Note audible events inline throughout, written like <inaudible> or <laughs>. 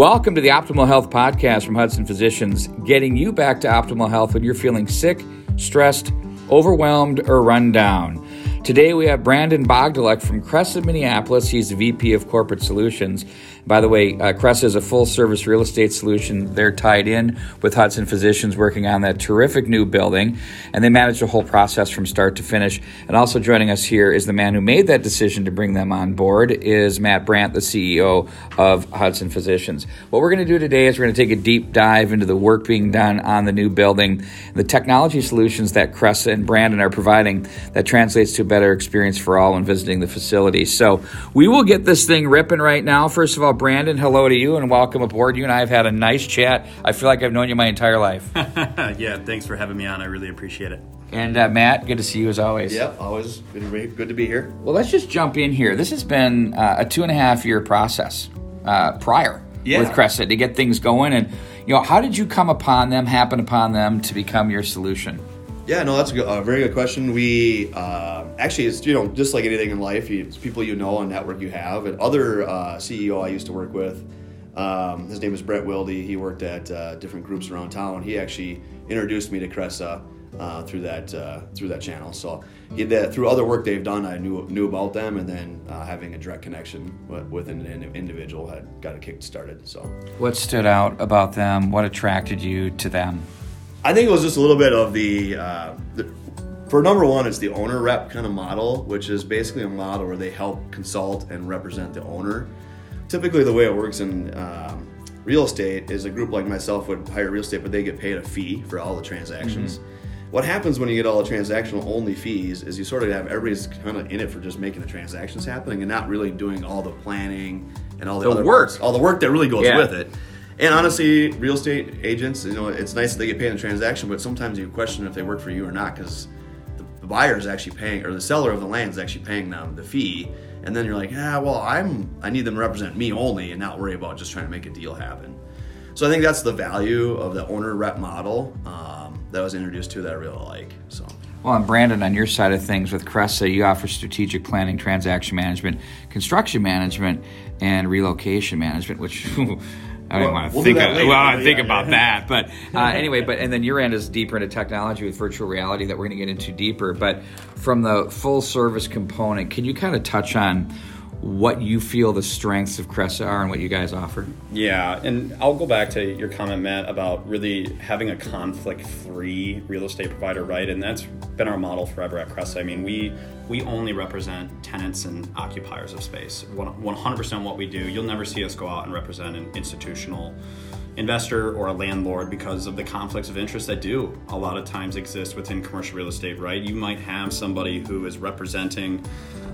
Welcome to the Optimal Health Podcast from Hudson Physicians, getting you back to optimal health when you're feeling sick, stressed, overwhelmed, or run down. Today we have Brandon Bogdalek from Cresa, Minneapolis. He's the VP of Corporate Solutions. By the way, uh, Cresa is a full service real estate solution. They're tied in with Hudson Physicians working on that terrific new building, and they manage the whole process from start to finish. And also joining us here is the man who made that decision to bring them on board is Matt Brandt, the CEO of Hudson Physicians. What we're going to do today is we're going to take a deep dive into the work being done on the new building, the technology solutions that Cresa and Brandon are providing that translates to a better experience for all when visiting the facility. So we will get this thing ripping right now. First of all, Brandon, hello to you and welcome aboard. You and I have had a nice chat. I feel like I've known you my entire life. <laughs> yeah, thanks for having me on. I really appreciate it. And uh, Matt, good to see you as always. Yep, always good to be, good to be here. Well, let's just jump in here. This has been uh, a two and a half year process uh, prior Yeah. with Cresa to get things going. And, you know, how did you come upon them, happen upon them to become your solution? Yeah, no, that's a, good, a very good question. We uh, actually, it's you know, just like anything in life, it's people you know and network you have. And other uh, CEO I used to work with, um, his name is Brett Wilde. He worked at uh, different groups around town. He actually introduced me to Cresa uh, through that uh, through that channel. So he, that, through other work they've done, I knew knew about them, and then uh, having a direct connection with, an, an individual had got it kick started. So. What stood out about them? What attracted you to them? I think it was just a little bit of the, uh, the for number one, it's the owner rep kind of model, which is basically a model where they help consult and represent the owner. Typically, the way it works in um, real estate is a group like myself would hire real estate, but they get paid a fee for all the transactions. What happens when you get all the transactional only fees is you sort of have everybody's kind of in it for just making the transactions happening and not really doing all the planning and all the, The other work. parts, all the work that really goes Yeah. with it. And honestly, real estate agents, you know, it's nice that they get paid in the transaction, but sometimes you question if they work for you or not because the, buyer is actually paying, or the seller of the land is actually paying them the fee. And then you're like, ah, well, I'm, I need them to represent me only and not worry about just trying to make a deal happen. So I think that's the value of the owner rep model um, that I was introduced to that I really like. So. Well, and Brandon, on your side of things with Cresa, you offer strategic planning, transaction management, construction management, and relocation management, which <laughs> I don't Well, want to we'll think. Of, later, well, I think yeah, about yeah. that, but uh, anyway. But and then your end is deeper into technology with virtual reality that we're going to get into deeper. But from the full service component, can you kind of touch on what you feel the strengths of Cresa are and what you guys offer? Yeah, and I'll go back to your comment, Matt, about really having a conflict-free real estate provider, right? And that's been our model forever at Cresa. I mean, we we only represent tenants and occupiers of space. One hundred percent what we do. You'll never see us go out and represent an institutional investor or a landlord because of the conflicts of interest that do a lot of times exist within commercial real estate, right? You might have somebody who is representing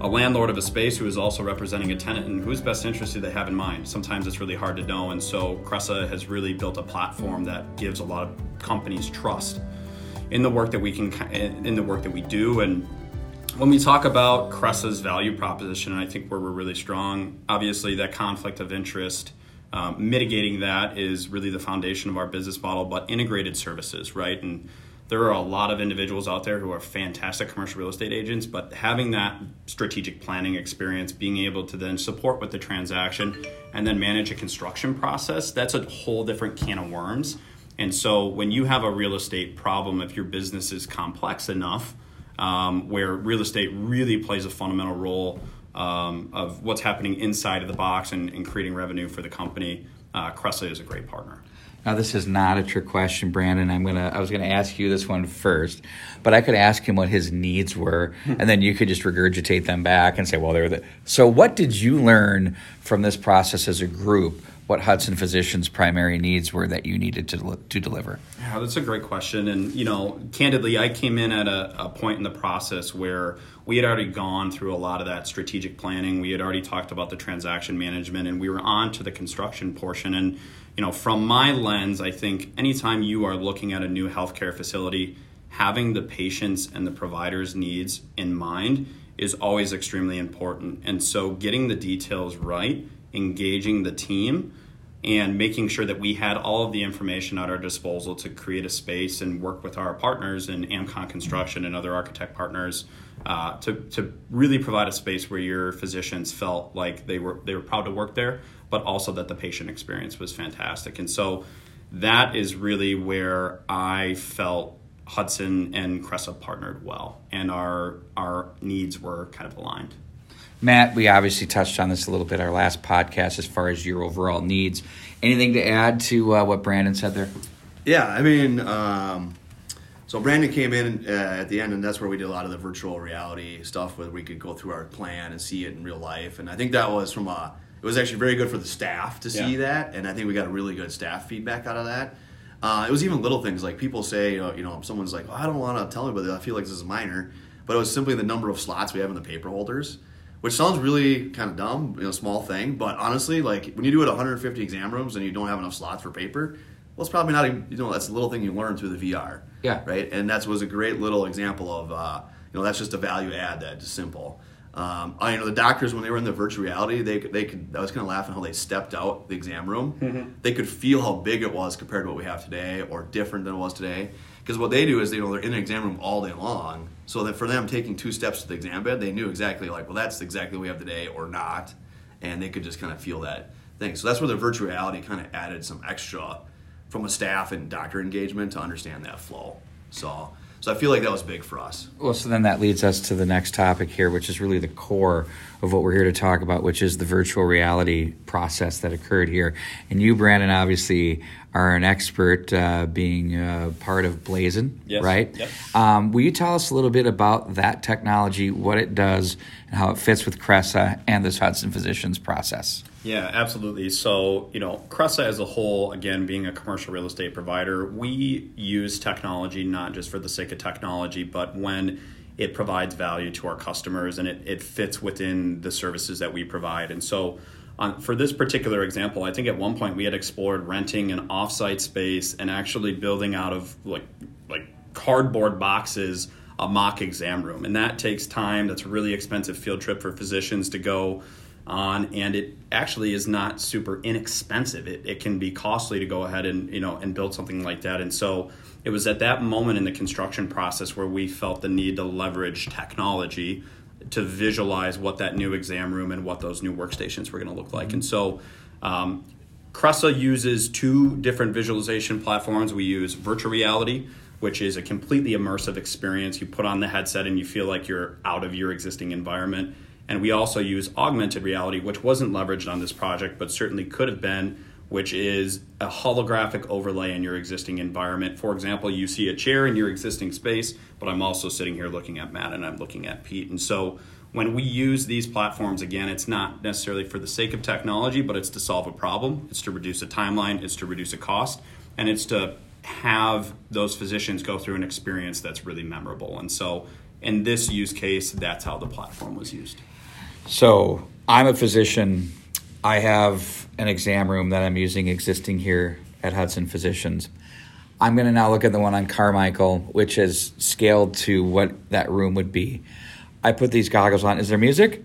a landlord of a space who is also representing a tenant and whose best interest do they have in mind. Sometimes it's really hard to know, and so Cresa has really built a platform that gives a lot of companies trust in the work that we can eh, in the work that we do and when we talk about Cresa's value proposition, and I think where we're really strong, obviously that conflict of interest, um, mitigating that is really the foundation of our business model, but integrated services, right? And there are a lot of individuals out there who are fantastic commercial real estate agents, but having that strategic planning experience, being able to then support with the transaction and then manage a construction process, that's a whole different can of worms. And so when you have a real estate problem, if your business is complex enough, um, where real estate really plays a fundamental role um, of what's happening inside of the box and, and creating revenue for the company, uh, Cresa is a great partner. Now, this is not a trick question, Brandon. I'm gonna. I was gonna ask you this one first, but I could ask him what his needs were, and then you could just regurgitate them back and say, "Well, they're the." So, what did you learn from this process as a group? What Hudson Physicians' primary needs were that you needed to to deliver? Yeah, that's a great question. And, you know, candidly, I came in at a, a point in the process where we had already gone through a lot of that strategic planning. We had already talked about the transaction management and we were on to the construction portion. And, you know, from my lens, I think anytime you are looking at a new healthcare facility, having the patients and the provider's needs in mind is always extremely important. And so getting the details right, engaging the team, and making sure that we had all of the information at our disposal to create a space and work with our partners in Amcon Construction and other architect partners uh, to, to really provide a space where your physicians felt like they were they were proud to work there, but also that the patient experience was fantastic. And so that is really where I felt Hudson and Cresa partnered well, and our our needs were kind of aligned. Matt, we obviously touched on this a little bit our last podcast as far as your overall needs. Anything to add to uh, what Brandon said there? Yeah, I mean, um, so Brandon came in uh, at the end, and that's where we did a lot of the virtual reality stuff, where we could go through our plan and see it in real life. And I think that was from a, it was actually very good for the staff to see Yeah. that, and I think we got a really good staff feedback out of that. Uh, it was even little things like people say, uh, you know, someone's like, oh, I don't want to tell anybody. I feel like this is minor, but it was simply the number of slots we have in the paper holders, which sounds really kind of dumb, you know, small thing. But honestly, like when you do it 150 exam rooms and you don't have enough slots for paper, well, it's probably not. even- You know, that's a little thing you learn through the VR. Yeah. Right. And that was a great little example of, uh, you know, that's just a value add that's simple. Um, I, you know, the doctors when they were in the virtual reality, they could- they could. I was kind of laughing how they stepped out the exam room. They could feel how big it was compared to what we have today, or different than it was today. Because what they do is, you know, they're in an exam room all day long. So that for them, taking two steps to the exam bed, they knew exactly like, well, that's exactly what we have today, or not, and they could just kind of feel that thing. So that's where the virtual reality kind of added some extra from a staff and doctor engagement to understand that flow. So, so I feel like that was big for us. Well, so then that leads us to the next topic here, which is really the core of what we're here to talk about, which is the virtual reality process that occurred here. And you, Brandon, obviously are an expert, uh, being uh, part of Blazon, Yes. right? Yep. Um, will you tell us a little bit about that technology, what it does, and how it fits with Cresa and this Hudson Physicians process? Yeah, absolutely. So, you know, Cresa as a whole, again, being a commercial real estate provider, we use technology not just for the sake of technology, but when it provides value to our customers and it, it fits within the services that we provide. And so, on, for this particular example, I think at one point we had explored renting an offsite space and actually building out of like like cardboard boxes a mock exam room, and that takes time. That's a really expensive field trip for physicians to go on, and it actually is not super inexpensive. It, it can be costly to go ahead and you know and build something like that, and so it was at that moment in the construction process where we felt the need to leverage technology to visualize what that new exam room and what those new workstations were going to look like. And so, um, Cresa uses two different visualization platforms. We use virtual reality, which is a completely immersive experience. You put on the headset and you feel like you're out of your existing environment. And we also use augmented reality, which wasn't leveraged on this project, but certainly could have been, which is a holographic overlay in your existing environment. For example, you see a chair in your existing space, but I'm also sitting here looking at Matt and I'm looking at Pete. And so when we use these platforms, again, it's not necessarily for the sake of technology, but it's to solve a problem, it's to reduce a timeline, it's to reduce a cost, and it's to have those physicians go through an experience that's really memorable. And so in this use case, that's how the platform was used. So I'm a physician. I have an exam room that I'm using existing here at Hudson Physicians. I'm going to now look at the one on Carmichael, which is scaled to what that room would be. I put these goggles on. Is there music?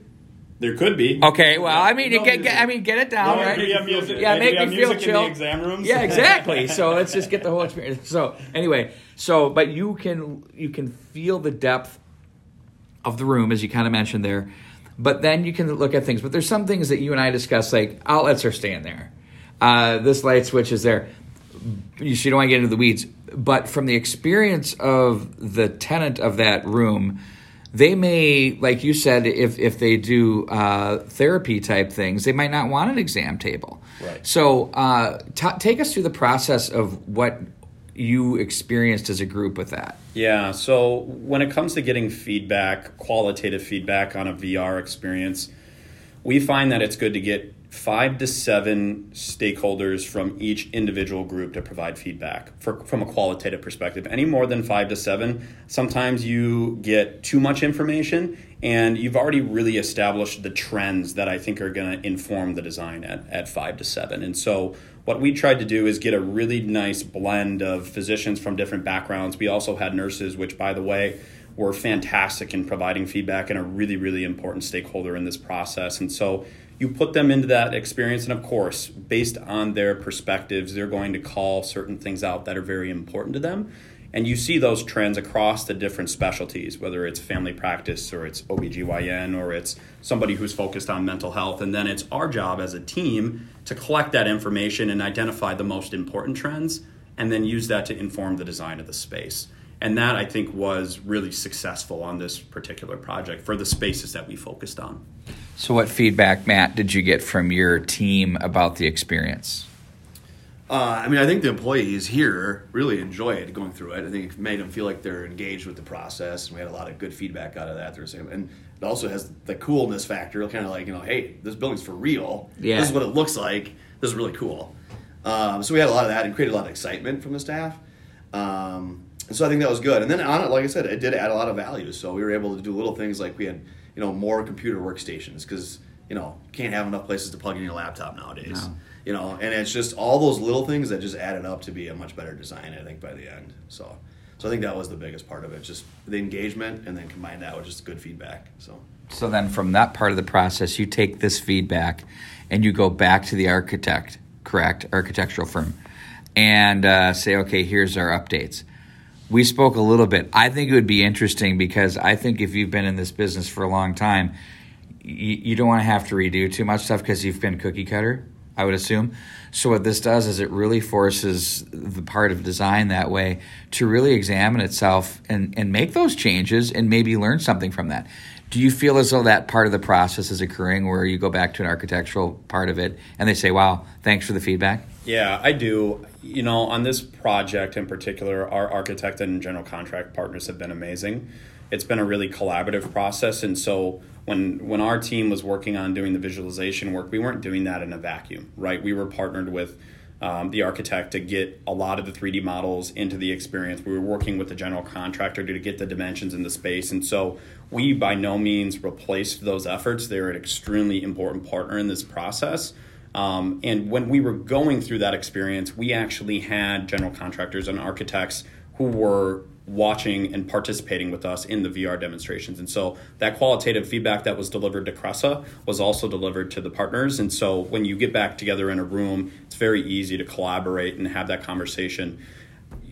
There could be. Okay, well, I mean, you No get, get, I mean, get it down, No, right? music. Yeah, make me feel chill. the exam rooms? Yeah, exactly. so let's just get the whole experience. So anyway, so but you can you can feel the depth of the room as you kind of mentioned there, but then you can look at things. But there's some things that you and I discuss, like outlets are staying there. Uh, this light switch is there. You so you don't want to get into the weeds, but from the experience of the tenant of that room, they may, like you said, if if they do uh, therapy type things, they might not want an exam table. Right. So, uh, ta take us through the process of what you experienced as a group with that. Yeah, so when it comes to getting feedback, qualitative feedback on a VR experience, we find that it's good to get five to seven stakeholders from each individual group to provide feedback for, from a qualitative perspective. Any more than five to seven, sometimes you get too much information and you've already really established the trends that I think are going to inform the design at, at five to seven. And so what we tried to do is get a really nice blend of physicians from different backgrounds. We also had nurses, which, by the way, were fantastic in providing feedback and a really, really important stakeholder in this process. And so you put them into that experience, and of course, based on their perspectives, they're going to call certain things out that are very important to them. And you see those trends across the different specialties, whether it's family practice or it's OBGYN or it's somebody who's focused on mental health. And then it's our job as a team to collect that information and identify the most important trends and then use that to inform the design of the space. And that I think was really successful on this particular project for the spaces that we focused on. So, what feedback, Matt, did you get from your team about the experience? Uh, I mean, I think the employees here really enjoyed going through it. I think it made them feel like they're engaged with the process, and we had a lot of good feedback out of that. There's and it also has the coolness factor, kind of like you know, hey, this building's for real. Yeah. This is what it looks like. This is really cool. Um, so we had a lot of that and created a lot of excitement from the staff. Um, and so I think that was good. And then on it, like I said, it did add a lot of value. So we were able to do little things like we had, you know, more computer workstations because you know can't have enough places to plug in your laptop nowadays. No. You know, and it's just all those little things that just added up to be a much better design. I think by the end. So, so I think that was the biggest part of it, just the engagement, and then combine that with just good feedback. So. So then, from that part of the process, you take this feedback and you go back to the architect, correct, architectural firm, and uh, say, okay, here's our updates. We spoke a little bit. I think it would be interesting because I think if you've been in this business for a long time, you, you don't want to have to redo too much stuff because you've been cookie cutter. I would assume. So what this does is it really forces the part of design that way to really examine itself and, and make those changes and maybe learn something from that. Do you feel as though that part of the process is occurring where you go back to an architectural part of it and they say, wow, thanks for the feedback? Yeah, I do. You know, on this project in particular, our architect and general contract partners have been amazing. It's been a really collaborative process. And so when when our team was working on doing the visualization work, we weren't doing that in a vacuum, right? We were partnered with um, the architect to get a lot of the 3D models into the experience. We were working with the general contractor to get the dimensions in the space. And so we by no means replaced those efforts. They're an extremely important partner in this process. Um, and when we were going through that experience, we actually had general contractors and architects who were watching and participating with us in the VR demonstrations. And so that qualitative feedback that was delivered to Cresa was also delivered to the partners. And so when you get back together in a room, it's very easy to collaborate and have that conversation.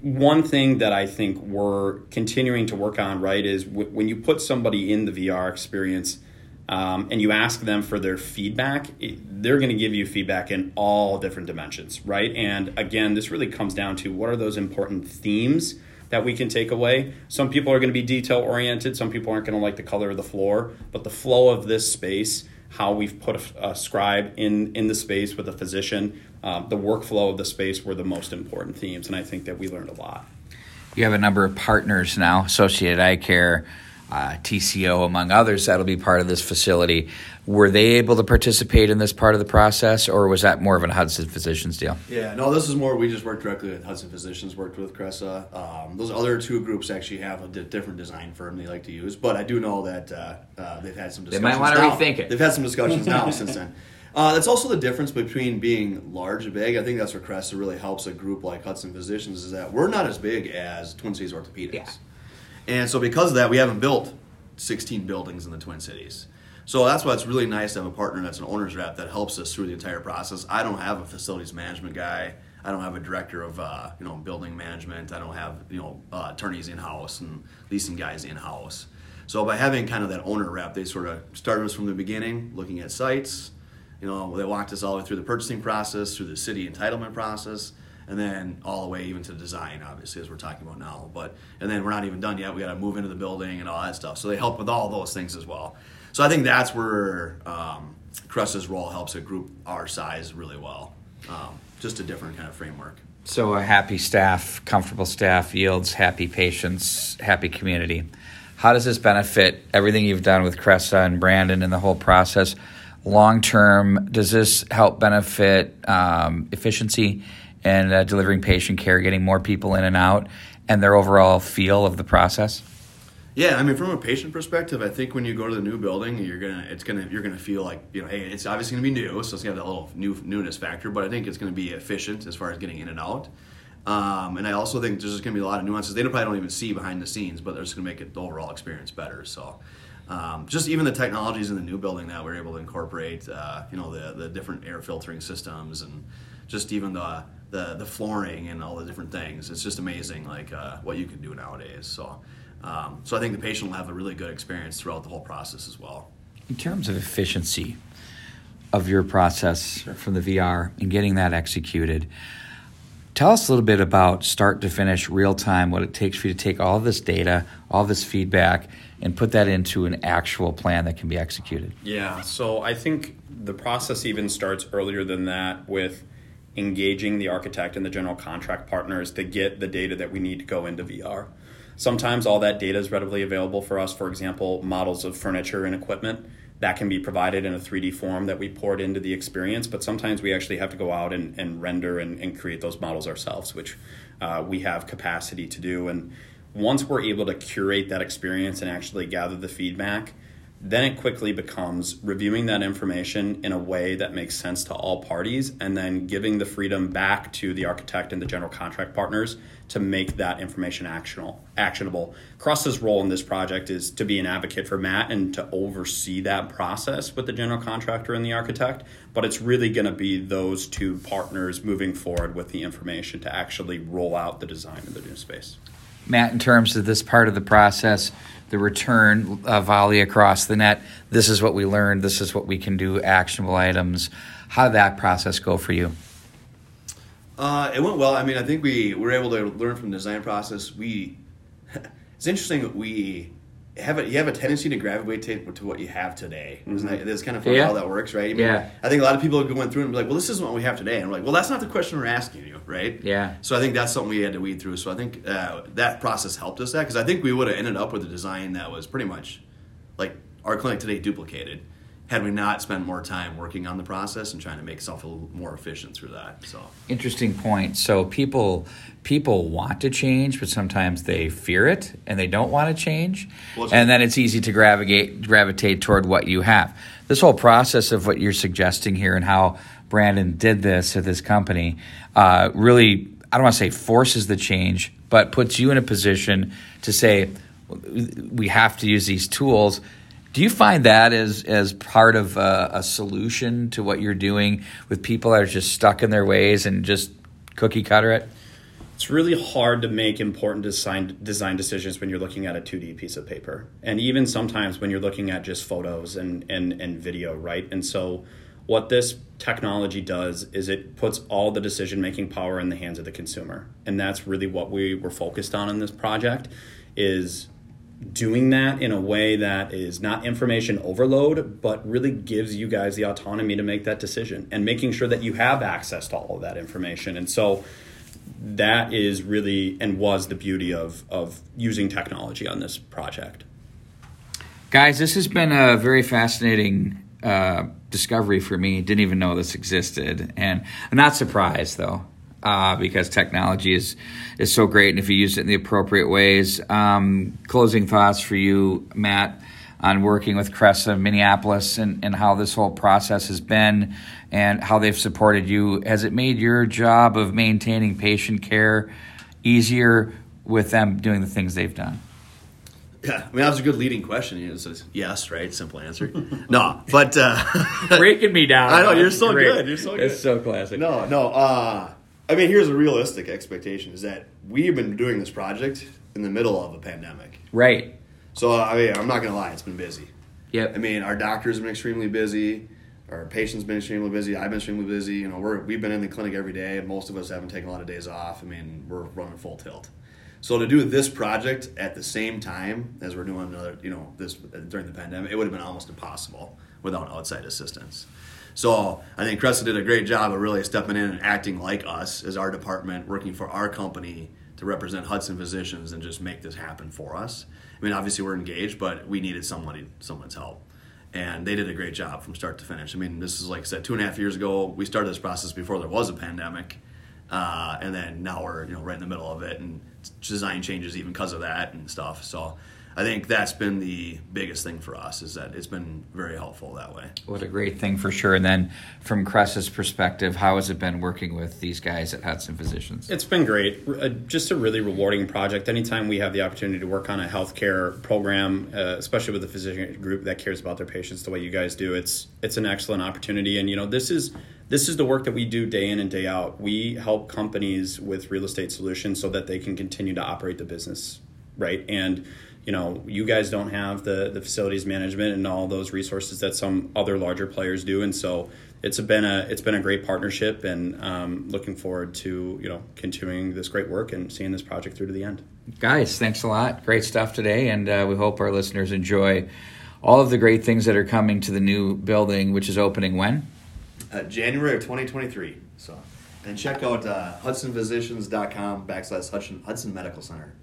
One thing that I think we're continuing to work on, right, is w- when you put somebody in the VR experience, um, and you ask them for their feedback, it, they're going to give you feedback in all different dimensions, right? And again, this really comes down to what are those important themes that we can take away. Some people are going to be detail oriented, some people aren't going to like the color of the floor, but the flow of this space, how we've put a, a scribe in, in the space with a physician, um, the workflow of the space were the most important themes, and I think that we learned a lot. You have a number of partners now, Associated Eye Care uh, TCO, among others, that'll be part of this facility. Were they able to participate in this part of the process, or was that more of an Hudson Physicians deal? Yeah, no, this is more. We just worked directly with Hudson Physicians, worked with Cresa. Um, those other two groups actually have a different design firm they like to use, but I do know that uh, uh, they've had some. discussions they might want to rethink it. They've had some discussions now <laughs> since then. Uh, that's also the difference between being large and big. I think that's where Cresa really helps a group like Hudson Physicians is that we're not as big as Twin Cities Orthopedics. Yeah. And so because of that, we haven't built 16 buildings in the Twin Cities. So that's why it's really nice to have a partner that's an owner's rep that helps us through the entire process. I don't have a facilities management guy. I don't have a director of uh, you know building management. I don't have you know uh, attorneys in house and leasing guys in house. So by having kind of that owner rep, they sort of started us from the beginning, looking at sites. You know, they walked us all the way through the purchasing process, through the city entitlement process, and then all the way even to design, obviously, as we're talking about now. But and then we're not even done yet. We got to move into the building and all that stuff. So they help with all those things as well. So I think that's where um, Cresa's role helps a group our size really well. Um, just a different kind of framework. So, a happy staff, comfortable staff yields happy patients, happy community. How does this benefit everything you've done with Cresa and Brandon and the whole process? Long term, does this help benefit um, efficiency and uh, delivering patient care, getting more people in and out, and their overall feel of the process? Yeah, I mean, from a patient perspective, I think when you go to the new building, you're gonna it's gonna you're gonna feel like you know, hey, it's obviously gonna be new, so it's gonna have that little new newness factor. But I think it's gonna be efficient as far as getting in and out. Um, and I also think there's just to be a lot of nuances they probably don't even see behind the scenes, but they're just to make it the overall experience better. So, um, just even the technologies in the new building that we're able to incorporate, uh, you know, the the different air filtering systems and just even the the, the flooring and all the different things. It's just amazing, like uh, what you can do nowadays. So, um, so I think the patient will have a really good experience throughout the whole process as well. In terms of efficiency of your process from the VR and getting that executed, tell us a little bit about start to finish, real time, what it takes for you to take all this data, all this feedback, and put that into an actual plan that can be executed. Yeah, so I think the process even starts earlier than that with engaging the architect and the general contract partners to get the data that we need to go into VR. Sometimes all that data is readily available for us, for example, models of furniture and equipment that can be provided in a 3D form that we port into the experience, but sometimes we actually have to go out and, and render and, and, create those models ourselves, which uh, we have capacity to do. And once we're able to curate that experience and actually gather the feedback, then it quickly becomes reviewing that information in a way that makes sense to all parties and then giving the freedom back to the architect and the general contract partners to make that information actionable. Cresa's role in this project is to be an advocate for Matt and to oversee that process with the general contractor and the architect, but it's really going to be those two partners moving forward with the information to actually roll out the design of the new space. Matt, in terms of this part of the process, the return uh, volley across the net. This is what we learned. This is what we can do. Actionable items. How did that process go for you? Uh, it went well. I mean, I think we were able to learn from the design process. We <laughs> it's interesting that we have a you have a tendency to gravitate to what you have today. Isn't that, it's kind of funny yeah. how that works, right? I mean, yeah. I think a lot of people are going through and be like, "Well, this isn't what we have today," and we're like, "Well, that's not the question we're asking you, right?" Yeah. So I think that's something we had to weed through. So I think uh, that process helped us that because I think we would have ended up with a design that was pretty much like our clinic today duplicated had we not spent more time working on the process and trying to make stuff a little more efficient through that. So interesting point. So people people want to change, but sometimes they fear it and they don't want to change, well, and then it's easy to gravitate gravitate toward what you have. This whole process of what you're suggesting here and how Brandon did this at this company uh, really I don't want to say forces the change, but puts you in a position to say we have to use these tools do you find that as as part of a, a, solution to what you're doing with people that are just stuck in their ways and just cookie cutter it? It's really hard to make important design design decisions when you're looking at a 2D piece of paper, and even sometimes when you're looking at just photos and and, and video, right? And so, what this technology does is it puts all the decision making power in the hands of the consumer, and that's really what we were focused on in this project. Is doing that in a way that is not information overload, but really gives you guys the autonomy to make that decision and making sure that you have access to all of that information. And so that is really and was the beauty of, of using technology on this project. Guys, this has been a very fascinating uh, discovery for me. Didn't even know this existed. And I'm not surprised, though uh, because technology is is so great, and if you use it in the appropriate ways. Um, closing thoughts for you, Matt, on working with Cresa Minneapolis and, and how this whole process has been, and how they've supported you. Has it made your job of maintaining patient care easier with them doing the things they've done? Yeah, I mean that was a good leading question. It says yes, right? Simple answer. <laughs> no, but uh, breaking me down. <laughs> I know you're so Great. good. You're so good. It's so classic. No, no. Uh, I mean, here's a realistic expectation: is that we've been doing this project in the middle of a pandemic. Right. So I mean, I'm not gonna lie, it's been busy. Yep. I mean, our doctors have been extremely busy. Our patients been extremely busy. I've been extremely busy. You know, we're we've been in the clinic every day, most of us haven't taken a lot of days off. I mean, we're running full tilt. So to do this project at the same time as we're doing another, you know, this during the pandemic, it would have been almost impossible without outside assistance. So I think Cresa did a great job of really stepping in and acting like us as our department, working for our company to represent Hudson Physicians and just make this happen for us. I mean, obviously we're engaged, but we needed somebody, someone's help. And they did a great job from start to finish. I mean, this is like I said, two and a half years ago. We started this process before there was a pandemic, uh, and then now we're you know right in the middle of it, and design changes even because of that and stuff. So I think that's been the biggest thing for us is that it's been very helpful that way. What a great thing for sure. And then from Cresa's perspective, how has it been working with these guys at Hudson Physicians? It's been great. Uh, just a really rewarding project. Anytime we have the opportunity to work on a healthcare program, uh, especially with a physician group that cares about their patients the way you guys do, it's it's an excellent opportunity. And you know, this is this is the work that we do day in and day out. We help companies with real estate solutions so that they can continue to operate the business, right? And you know, you guys don't have the the facilities management and all those resources that some other larger players do, and so it's been a it's been a great partnership, and um, looking forward to you know continuing this great work and seeing this project through to the end. Guys, thanks a lot. Great stuff today, and uh, we hope our listeners enjoy all of the great things that are coming to the new building, which is opening when. Uh, January of 2023. So, and check out uh, hudsonphysicians.com backslash Hudson, Hudson Medical Center.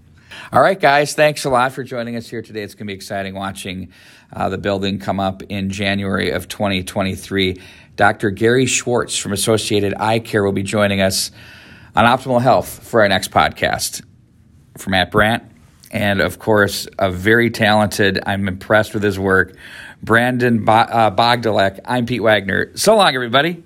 All right, guys, thanks a lot for joining us here today. It's going to be exciting watching uh, the building come up in January of 2023. Dr. Gary Schwartz from Associated Eye Care will be joining us on Optimal Health for our next podcast. For Matt Brandt, and of course, a very talented, I'm impressed with his work, Brandon Bo- uh, Bogdalek. I'm Pete Wagner. So long, everybody.